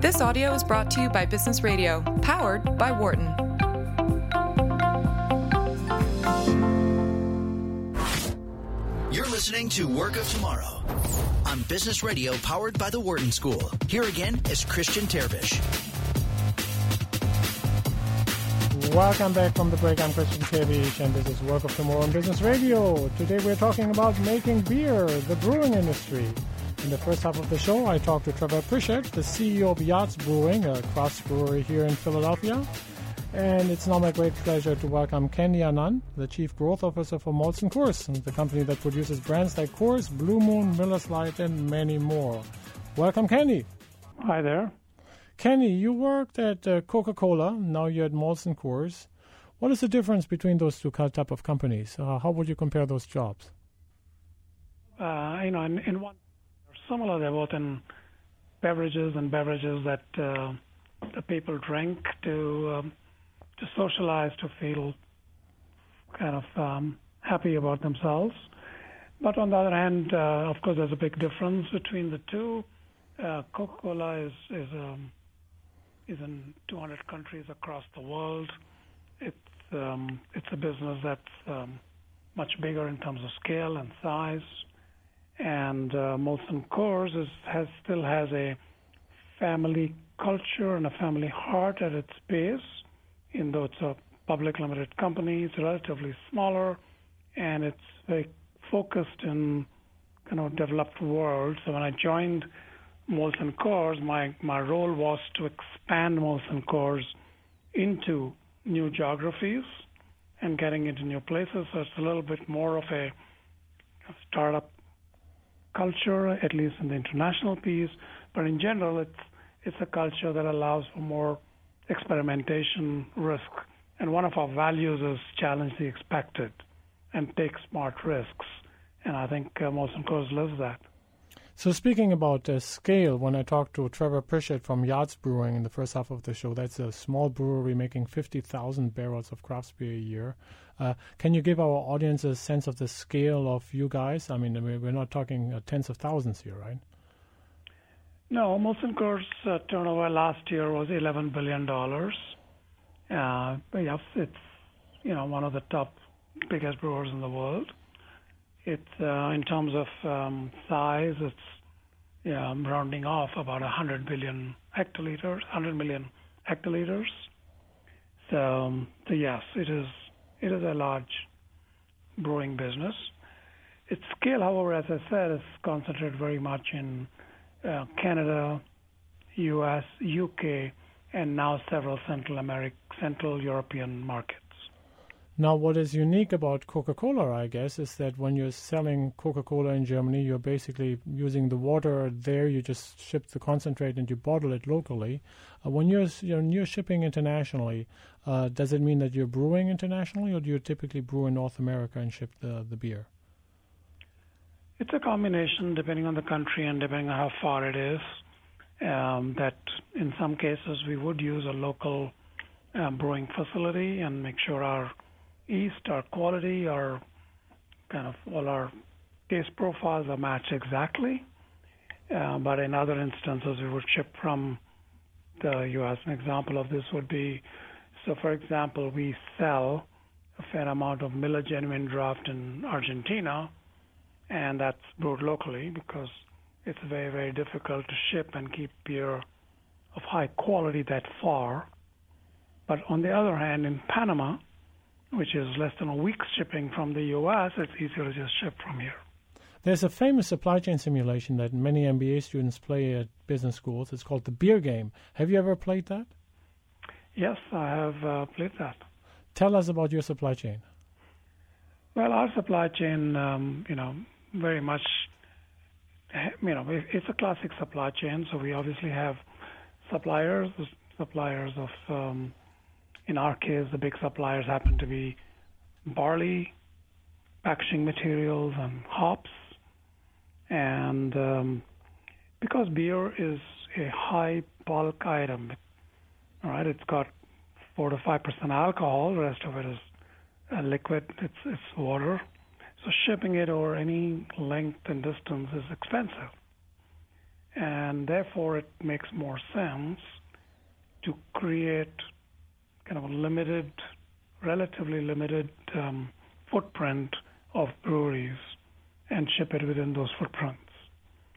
This audio is brought to you by Business Radio, powered by Wharton. You're listening to Work of Tomorrow on Business Radio, powered by the Wharton School. Here again is Christian Terwiesch. Welcome back from the break. I'm Christian Terwiesch, and this is Work of Tomorrow on Business Radio. Today we're talking about making beer, the brewing industry. In the first half of the show, I talked to Trevor Pritchett, the CEO of Yards Brewing, a craft brewery here in Philadelphia. And it's now my great pleasure to welcome Kandy Anand, the Chief Growth Officer for Molson Coors, the company that produces brands like Coors, Blue Moon, Miller's Lite, and many more. Welcome, Kandy. Hi there. Kandy, you worked at uh, Coca-Cola, now you're at Molson Coors. What is the difference between those two type of companies? Uh, how would you compare those jobs? Uh, you know, in, in one similar. They're both in beverages and beverages that uh, the people drink to um, to socialize, to feel kind of um, happy about themselves. But on the other hand, uh, of course, there's a big difference between the two. Uh, Coca-Cola is is um, is in 200 countries across the world. It's um, it's a business that's um, much bigger in terms of scale and size and uh, Molson Coors is, has still has a family culture and a family heart at its base, even though it's a public limited company. It's relatively smaller, and it's very focused in kind of developed world. So when I joined Molson Coors, my my role was to expand Molson Coors into new geographies and getting into new places. So it's a little bit more of a startup culture, at least in the international piece. But in general, it's it's a culture that allows for more experimentation, risk, and one of our values is challenge the expected and take smart risks. And I think uh, Molson Coors lives that. So speaking about uh, scale, when I talked to Trevor Pritchett from Yards Brewing in the first half of the show, that's a small brewery making 50,000 barrels of craft beer a year. Uh, can you give our audience a sense of the scale of you guys? I mean, we're not talking uh, tens of thousands here, right? No, Molson Coors uh, turnover last year was $11 billion. Uh, yes, it's you know one of the top biggest brewers in the world. It's uh, in terms of um, size, it's yeah, rounding off about 100 billion hectoliters, 100 million hectoliters. So, um, so yes, it is it is a large brewing business. Its scale, however, as I said, is concentrated very much in uh, Canada, U.S., U.K., and now several Central American, Central European markets. Now, what is unique about Coca Cola, I guess, is that when you're selling Coca Cola in Germany, you're basically using the water there, you just ship the concentrate and you bottle it locally. Uh, when you're, when you're shipping internationally, uh, does it mean that you're brewing internationally, or do you typically brew in North America and ship the, the beer? It's a combination depending on the country and depending on how far it is. Um, that in some cases we would use a local uh, brewing facility and make sure our yeast, our quality, our kind of all our taste profiles are matched exactly. Uh, but in other instances, we would ship from the U.S. An example of this would be, so for example, we sell a fair amount of Miller Genuine Draft in Argentina, and that's brewed locally because it's very, very difficult to ship and keep beer of high quality that far. But on the other hand, in Panama, which is less than a week's shipping from the U.S., it's easier to just ship from here. There's a famous supply chain simulation that many MBA students play at business schools. It's called the Beer Game. Have you ever played that? Yes, I have uh, played that. Tell us about your supply chain. Well, our supply chain, um, you know, very much, you know, it's a classic supply chain. So we obviously have suppliers, suppliers of um, in our case, the big suppliers happen to be barley, packaging materials, and hops. And um, because beer is a high bulk item, all right, it's got four to five percent alcohol. The rest of it is a liquid. It's it's water. So shipping it over any length and distance is expensive. and therefore it makes more sense to create kind of a limited, relatively limited um, footprint of breweries and ship it within those footprints.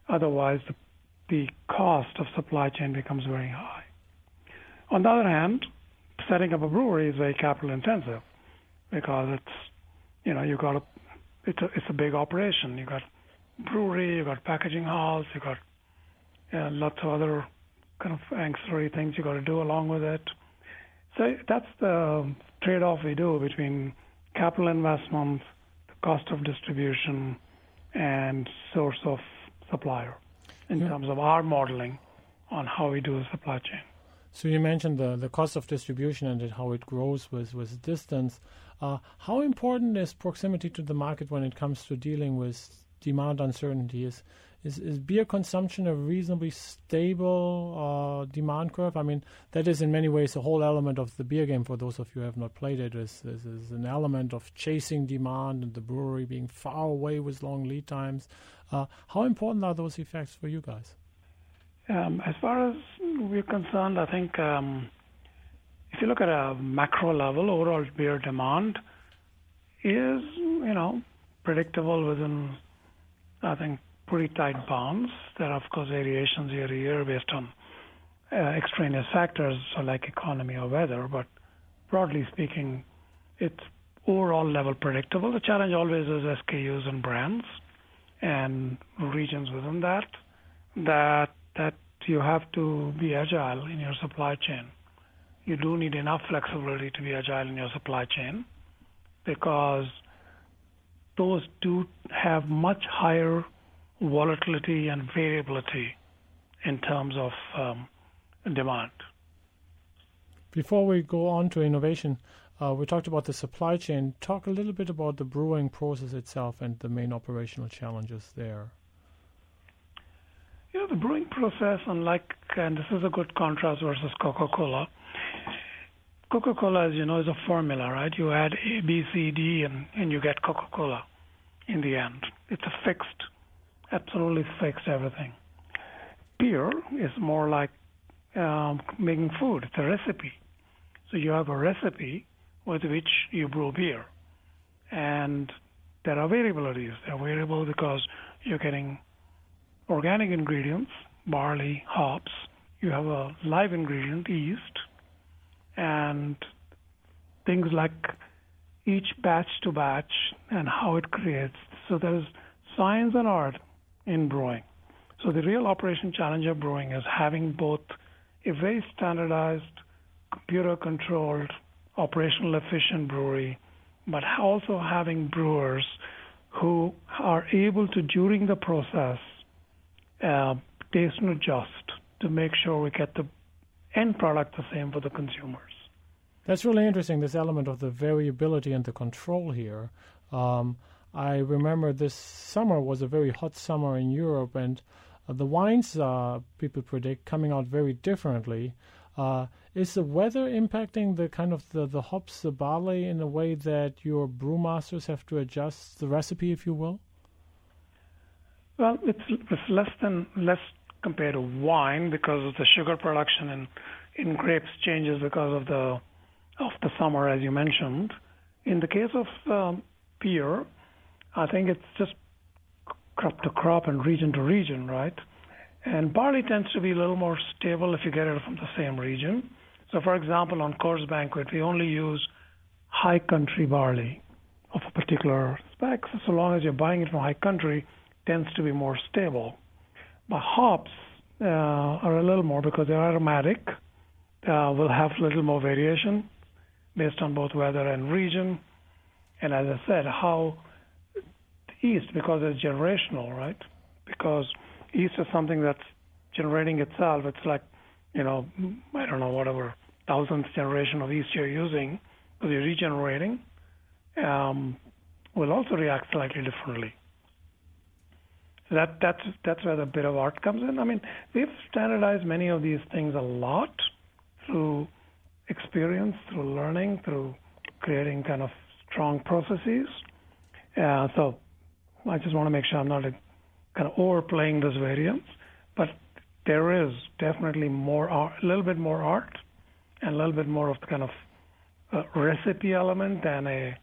Otherwise, the, the cost of supply chain becomes very high. On the other hand, setting up a brewery is very capital intensive because it's, you know, you got a, it's a, it's a big operation. You got brewery, you got packaging halls, you got uh, lots of other kind of ancillary things you got to do along with it. So that's the trade-off we do between capital investments, the cost of distribution, and source of supplier in yeah. terms of our modeling on how we do the supply chain. So you mentioned the, the cost of distribution and how it grows with, with distance. Uh, how important is proximity to the market when it comes to dealing with demand uncertainty? Is, is, beer consumption a reasonably stable uh, demand curve? I mean, that is in many ways the whole element of the beer game. For those of you who have not played it, is, is, is an element of chasing demand and the brewery being far away with long lead times. Uh, how important are those effects for you guys? Um, as far as we're concerned, I think um, if you look at a macro level, overall beer demand is, you know, predictable within, I think, pretty tight bounds. There are, of course, variations year to year based on uh, extraneous factors like economy or weather, but broadly speaking, it's overall level predictable. The challenge always is SKUs and brands and regions within that that that you have to be agile in your supply chain. You do need enough flexibility to be agile in your supply chain because those do have much higher volatility and variability in terms of um, demand. Before we go on to innovation, uh, we talked about the supply chain. Talk a little bit about the brewing process itself and the main operational challenges there. Yeah, the brewing process, unlike, and this is a good contrast versus Coca Cola. Coca Cola, as you know, is a formula, right? You add A, B, C, D, and, and you get Coca Cola in the end. It's a fixed, absolutely fixed everything. Beer is more like um, making food, it's a recipe. So you have a recipe with which you brew beer. And there are variabilities. They're variable because you're getting organic ingredients, barley, hops. You have a live ingredient, yeast, and things like each batch to batch and how it creates. So there's science and art in brewing. So the real operation challenge of brewing is having both a very standardized, computer controlled, operational efficient brewery, but also having brewers who are able to, during the process, uh, taste and adjust to make sure we get the end product the same for the consumers. That's really interesting, this element of the variability and the control here. Um, I remember this summer was a very hot summer in Europe, and uh, the wines, uh, people predict, coming out very differently. Uh, is the weather impacting the kind of the, the hops, the barley, in a way that your brewmasters have to adjust the recipe, if you will? Well, it's, it's less than less compared to wine because the sugar production in in grapes changes because of the of the summer, as you mentioned. In the case of um, beer, I think it's just crop to crop and region to region, right? And barley tends to be a little more stable if you get it from the same region. So, for example, on Coors Banquet, we only use high country barley of a particular spec. So, long as you're buying it from high country, tends to be more stable. But hops uh, are a little more because they're aromatic, uh, will have a little more variation based on both weather and region. And as I said, how yeast, because it's generational, right? Because yeast is something that's generating itself. It's like, you know, I don't know, whatever thousandth generation of yeast you're using, because you're regenerating, um, will also react slightly differently that that's that's where the bit of art comes in. I mean, we've standardized many of these things a lot through experience, through learning, through creating kind of strong processes. Uh, so I just want to make sure I'm not kind of overplaying this variance. But there is definitely more art, a little bit more art and a little bit more of the kind of uh, recipe element than a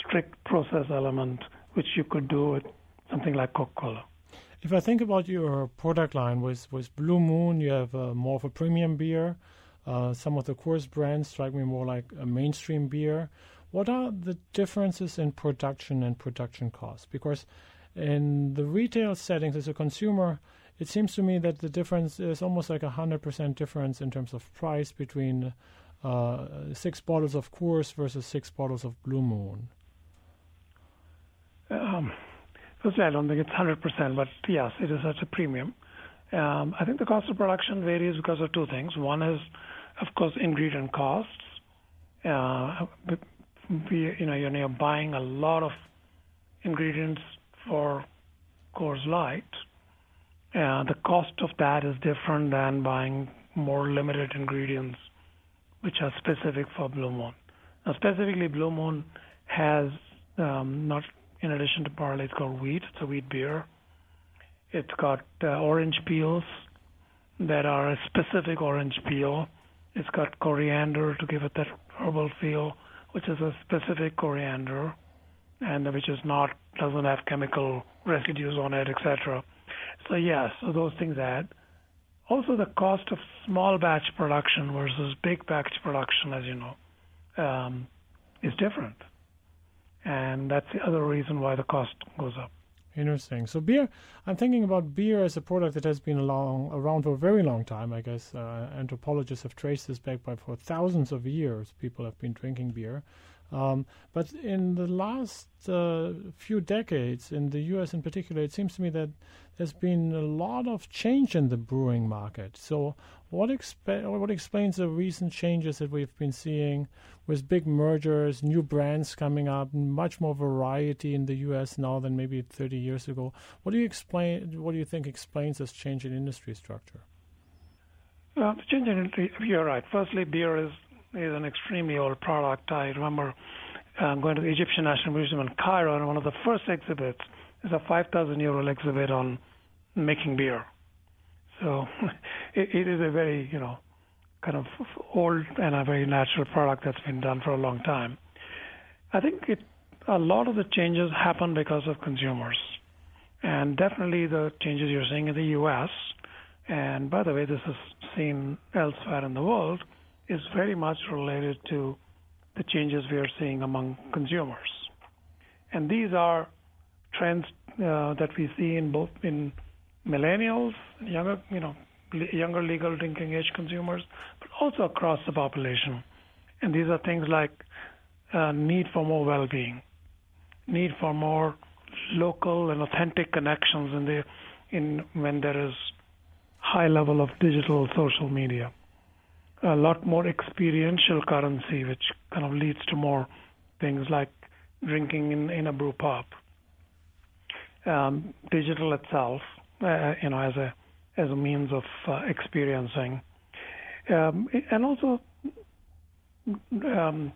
strict process element, which you could do with something like Coca-Cola. If I think about your product line with, with Blue Moon, you have uh, more of a premium beer. Uh, some of the Coors brands strike me more like a mainstream beer. What are the differences in production and production costs? Because in the retail settings as a consumer, it seems to me that the difference is almost like a hundred percent difference in terms of price between uh, six bottles of Coors versus six bottles of Blue Moon. Um, firstly, I don't think it's hundred percent, but yes, it is at a premium. Um, I think the cost of production varies because of two things. One is, of course, ingredient costs. Uh, we, you know, you're buying a lot of ingredients for Coors Light uh, the cost of that is different than buying more limited ingredients, which are specific for Blue Moon. Now, specifically, Blue Moon has um, not in addition to barley, it's called wheat. It's a wheat beer. It's got uh, orange peels that are a specific orange peel. It's got coriander to give it that herbal feel, which is a specific coriander, and which is not doesn't have chemical residues on it, etc. So yes, so those things add. Also, the cost of small batch production versus big batch production, as you know, um, is different, and that's the other reason why the cost goes up. Interesting. So beer, I'm thinking about beer as a product that has been along, around for a very long time. I guess uh, anthropologists have traced this back by for thousands of years. People have been drinking beer. Um, but in the last uh, few decades, in the U.S. in particular, it seems to me that there's been a lot of change in the brewing market. So, what, what explains the recent changes that we've been seeing with big mergers, new brands coming up, much more variety in the U.S. now than maybe 30 years ago? What do you explain? What do you think explains this change in industry structure? Well, the change in industry, you're right. Firstly, beer is is an extremely old product. I remember um, going to the Egyptian National Museum in Cairo, and one of the first exhibits is a 5,000 year old exhibit on making beer. So it, it is a very, you know, kind of old and a very natural product that's been done for a long time. I think it, a lot of the changes happen because of consumers. And definitely the changes you're seeing in the U.S., and by the way, this is seen elsewhere in the world, is very much related to the changes we are seeing among consumers. And these are trends uh, that we see in both in millennials, younger, you know, younger legal drinking age consumers, but also across the population. And these are things like uh, need for more well-being, need for more local and authentic connections in the in when there is high level of digital social media a lot more experiential currency, which kind of leads to more things like drinking in, in a brew pub. Um, digital itself, uh, you know, as a as a means of uh, experiencing, um, and also um,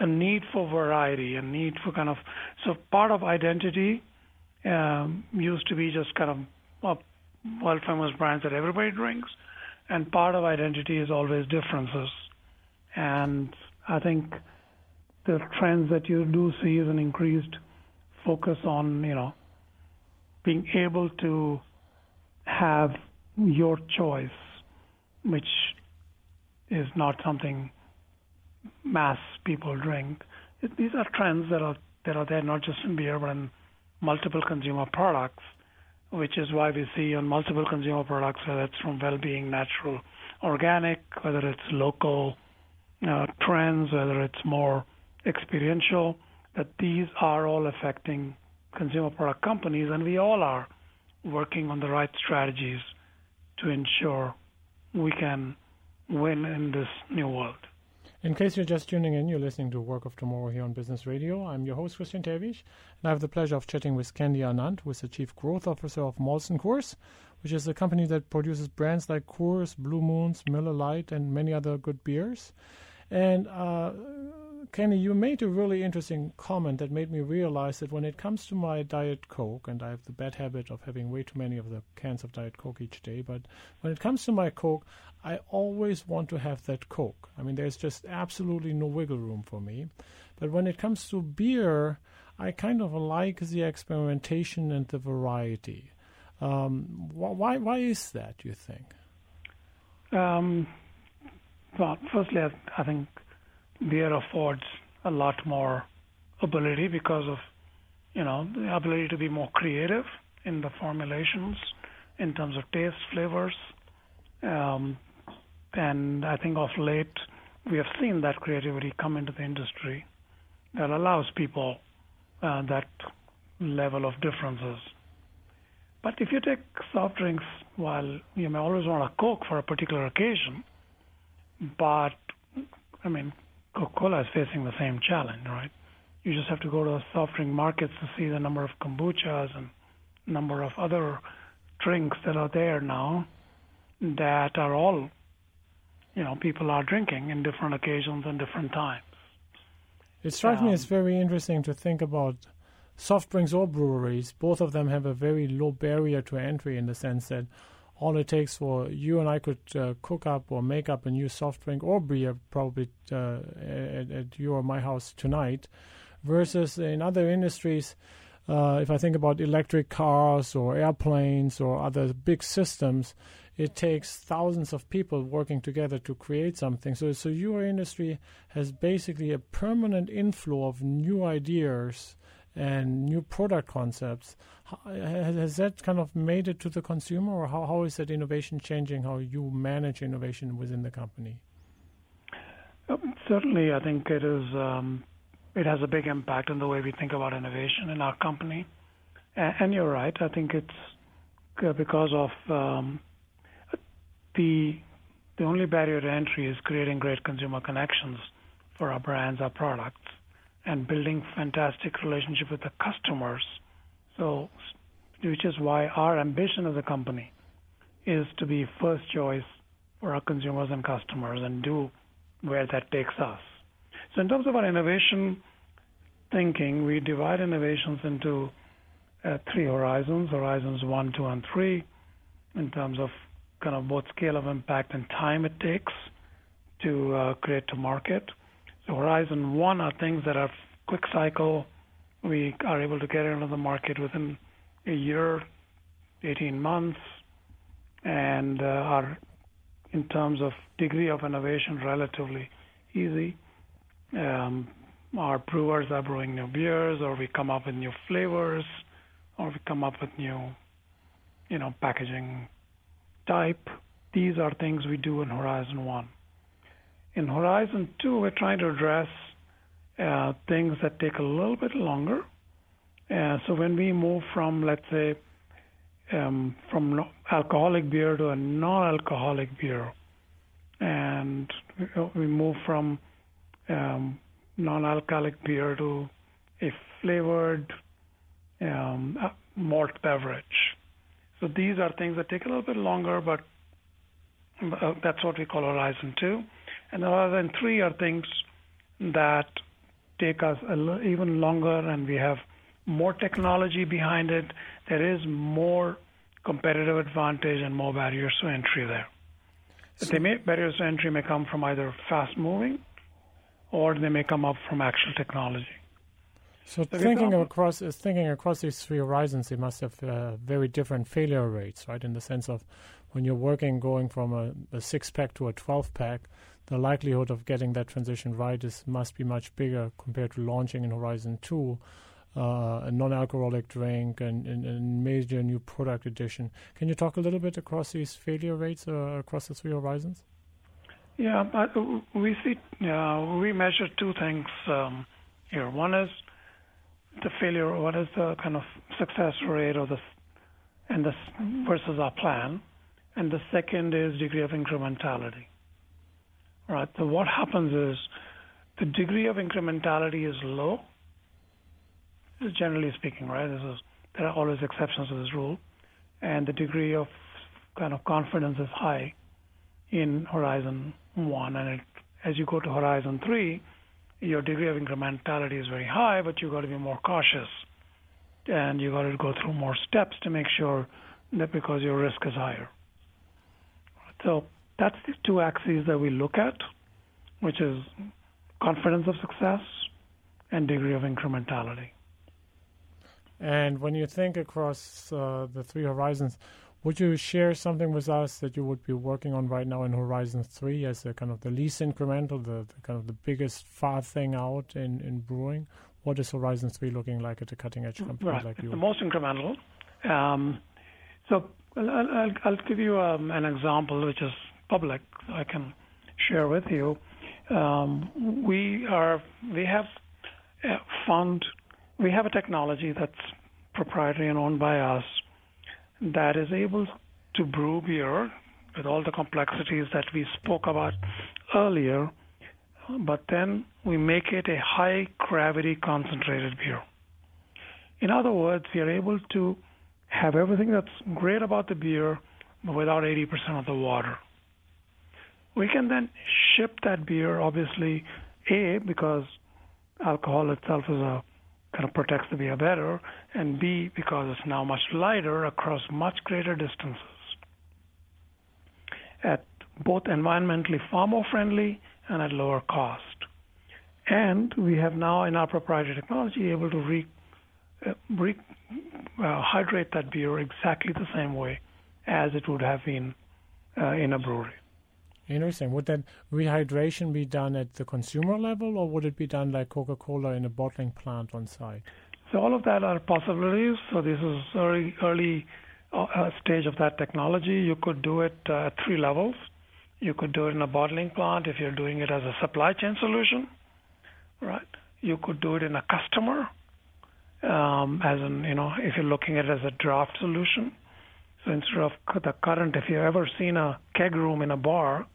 a need for variety, a need for kind of so part of identity um, used to be just kind of well famous brands that everybody drinks and part of identity is always differences. And I think the trends that you do see is an increased focus on, you know, being able to have your choice, which is not something mass people drink. These are trends that are that are there not just in beer but in multiple consumer products which is why we see on multiple consumer products, whether it's from well-being, natural, organic, whether it's local uh, trends, whether it's more experiential, that these are all affecting consumer product companies, and we all are working on the right strategies to ensure we can win in this new world. In case you're just tuning in, you're listening to Work of Tomorrow here on Business Radio. I'm your host, Christian Terwiesch, and I have the pleasure of chatting with Kandy Anand, who is the Chief Growth Officer of Molson Coors, which is a company that produces brands like Coors, Blue Moons, Miller Lite, and many other good beers. And uh, Kandy, you made a really interesting comment that made me realize that when it comes to my Diet Coke, and I have the bad habit of having way too many of the cans of Diet Coke each day, but when it comes to my Coke, I always want to have that Coke. I mean, there's just absolutely no wiggle room for me. But when it comes to beer, I kind of like the experimentation and the variety. Um, why, why is that, you think? Um, well, firstly, I, I think beer affords a lot more ability because of you know the ability to be more creative in the formulations in terms of taste flavors um, and I think of late we have seen that creativity come into the industry that allows people uh, that level of differences. But if you take soft drinks, while you may always want a Coke for a particular occasion, but I mean, Coca-Cola is facing the same challenge, right? You just have to go to the soft drink markets to see the number of kombuchas and number of other drinks that are there now that are all, you know, people are drinking in different occasions and different times. It strikes um, me as very interesting to think about soft drinks or breweries. Both of them have a very low barrier to entry in the sense that all it takes for you and I could uh, cook up or make up a new soft drink or beer probably uh, at, at your or my house tonight, versus in other industries. Uh, if I think about electric cars or airplanes or other big systems, it takes thousands of people working together to create something. So, so your industry has basically a permanent inflow of new ideas and new product concepts. Has that kind of made it to the consumer, or how, how is that innovation changing how you manage innovation within the company? Um, certainly, I think it is. Um, it has a big impact on the way we think about innovation in our company. And, and you're right. I think it's uh, because of um, the the only barrier to entry is creating great consumer connections for our brands, our products and building fantastic relationship with the customers. So, which is why our ambition as a company is to be first choice for our consumers and customers and do where that takes us. So, in terms of our innovation thinking, we divide innovations into uh, three horizons: horizons one, two, and three, in terms of kind of both scale of impact and time it takes to uh, create to market. Horizon One are things that are quick cycle. We are able to get into the market within a year, 18 months, and uh, are, in terms of degree of innovation, relatively easy. Um, our brewers are brewing new beers, or we come up with new flavors, or we come up with new, you know, packaging type. These are things we do in Horizon One. In Horizon 2, we're trying to address uh, things that take a little bit longer. Uh, so when we move from, let's say, um, from no- alcoholic beer to a non-alcoholic beer, and we move from um, non-alcoholic beer to a flavored um, malt beverage. So these are things that take a little bit longer, but uh, that's what we call Horizon 2. And Horizon 3 are things that take us l- even longer and we have more technology behind it. There is more competitive advantage and more barriers to entry there. But they may, barriers to entry may come from either fast moving or they may come up from actual technology. So thinking across thinking across these three horizons, they must have uh, very different failure rates, right? In the sense of when you're working going from a, a six pack to a twelve pack, the likelihood of getting that transition right is must be much bigger compared to launching in Horizon Two. Uh, a non-alcoholic drink and, and, and, major new product addition. Can you talk a little bit across these failure rates uh, across the three horizons? Yeah, we see uh, we measure two things um, here. One is the failure, what is the kind of success rate of this and this versus our plan, and the second is degree of incrementality. Right. So what happens is the degree of incrementality is low. Generally speaking, right? This is there are always exceptions to this rule, and the degree of kind of confidence is high in Horizon One, and it, as you go to Horizon Three, your degree of incrementality is very high, but you've got to be more cautious, and you've got to go through more steps to make sure that because your risk is higher. So that's the two axes that we look at, which is confidence of success and degree of incrementality. And when you think across uh, the three horizons, would you share something with us that you would be working on right now in Horizon 3 as a kind of the least incremental, the, the kind of the biggest far thing out in, in brewing? What is Horizon 3 looking like at a cutting edge company right. like it's you? the most incremental. Um, so I'll, I'll, I'll, give you um, an example which is public, I can share with you. Um, we are we have a fund, we have a technology that's proprietary and owned by us that is able to brew beer with all the complexities that we spoke about earlier, but then we make it a high gravity concentrated beer. In other words, we are able to have everything that's great about the beer, but without 80% of the water. We can then ship that beer, obviously, A, because alcohol itself is a kind of protects the beer better, and B, because it's now much lighter across much greater distances. At both environmentally far more friendly and at lower cost. And we have now in our proprietary technology able to re, uh, re uh, hydrate that beer exactly the same way as it would have been uh, in a brewery. Interesting. Would that rehydration be done at the consumer level, or would it be done like Coca-Cola in a bottling plant on site? So all of that are possibilities. So this is early early uh, stage of that technology. You could do it uh, at three levels. You could do it in a bottling plant if you're doing it as a supply chain solution, right? You could do it in a customer, um, as in you know if you're looking at it as a draft solution. So instead of the current, if you've ever seen a keg room in a bar,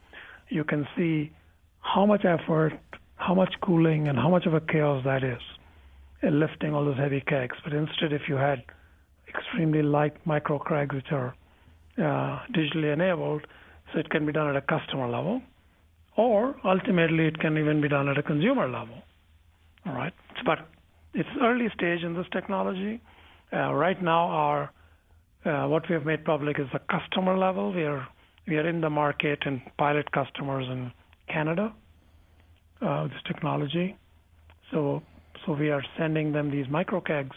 you can see how much effort, how much cooling, and how much of a chaos that is in lifting all those heavy kegs. But instead, if you had extremely light micro kegs, which are uh, digitally enabled, so it can be done at a customer level, or ultimately it can even be done at a consumer level. All right, but it's early stage in this technology. Uh, right now, our uh, what we have made public is the customer level. We are we are in the market and pilot customers in Canada. Uh, this technology, so so we are sending them these micro kegs,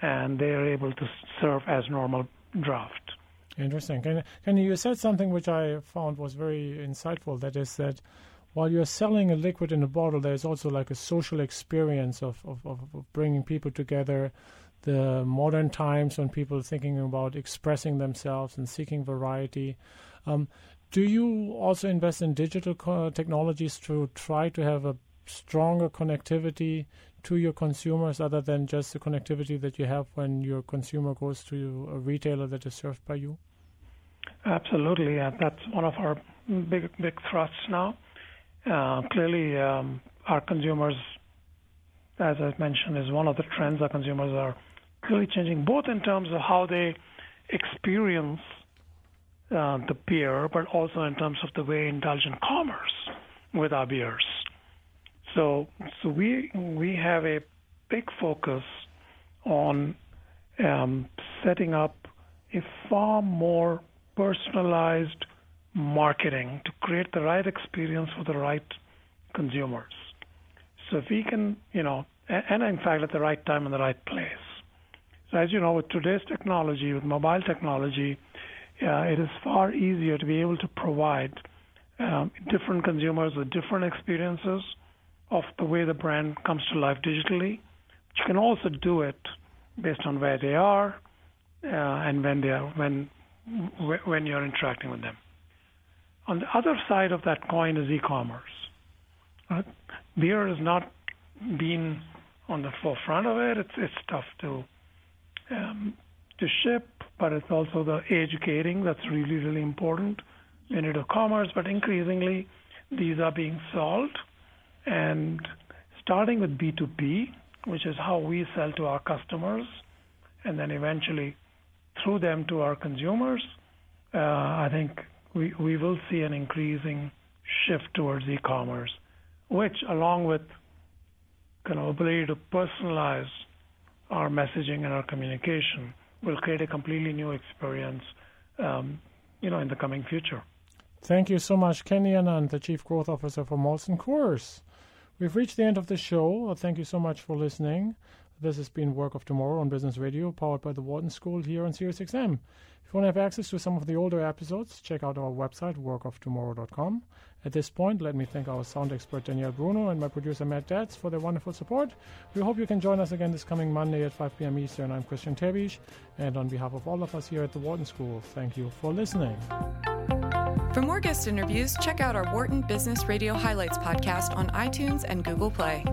and they are able to serve as normal draft. Interesting. Can, can you said something which I found was very insightful. That is that while you're selling a liquid in a bottle, there's also like a social experience of, of, of bringing people together. The modern times when people are thinking about expressing themselves and seeking variety. Um, do you also invest in digital co- technologies to try to have a stronger connectivity to your consumers other than just the connectivity that you have when your consumer goes to a retailer that is served by you? Absolutely. Uh, that's one of our big, big thrusts now. Uh, clearly, um, our consumers, as I mentioned, is one of the trends our consumers are clearly changing, both in terms of how they experience uh, the beer, but also in terms of the way indulgent commerce with our beers. So, so we we have a big focus on um, setting up a far more personalized marketing to create the right experience for the right consumers. So if we can, you know, and in fact at the right time and the right place. So as you know, with today's technology, with mobile technology, uh, it is far easier to be able to provide um, different consumers with different experiences of the way the brand comes to life digitally. But you can also do it based on where they are uh, and when they are when when you're interacting with them. On the other side of that coin is e-commerce. Right? Beer has not been on the forefront of it. It's it's tough to um, to ship, but it's also the educating that's really really important in it of commerce. But increasingly, these are being solved, and starting with B2B, which is how we sell to our customers, and then eventually through them to our consumers. Uh, I think we we will see an increasing shift towards e-commerce, which along with kind of ability to personalize our messaging and our communication will create a completely new experience, um, you know, in the coming future. Thank you so much, Kandy Anand, the Chief Growth Officer for Molson Coors. We've reached the end of the show. Thank you so much for listening. This has been Work of Tomorrow on Business Radio, powered by the Wharton School here on SiriusXM. If you want to have access to some of the older episodes, check out our website, workoftomorrow.com. At this point, let me thank our sound expert Danielle Bruno and my producer Matt Datz for their wonderful support. We hope you can join us again this coming Monday at 5 p.m. Eastern. I'm Christian Terwiesch, and on behalf of all of us here at the Wharton School, thank you for listening. For more guest interviews, check out our Wharton Business Radio Highlights podcast on iTunes and Google Play.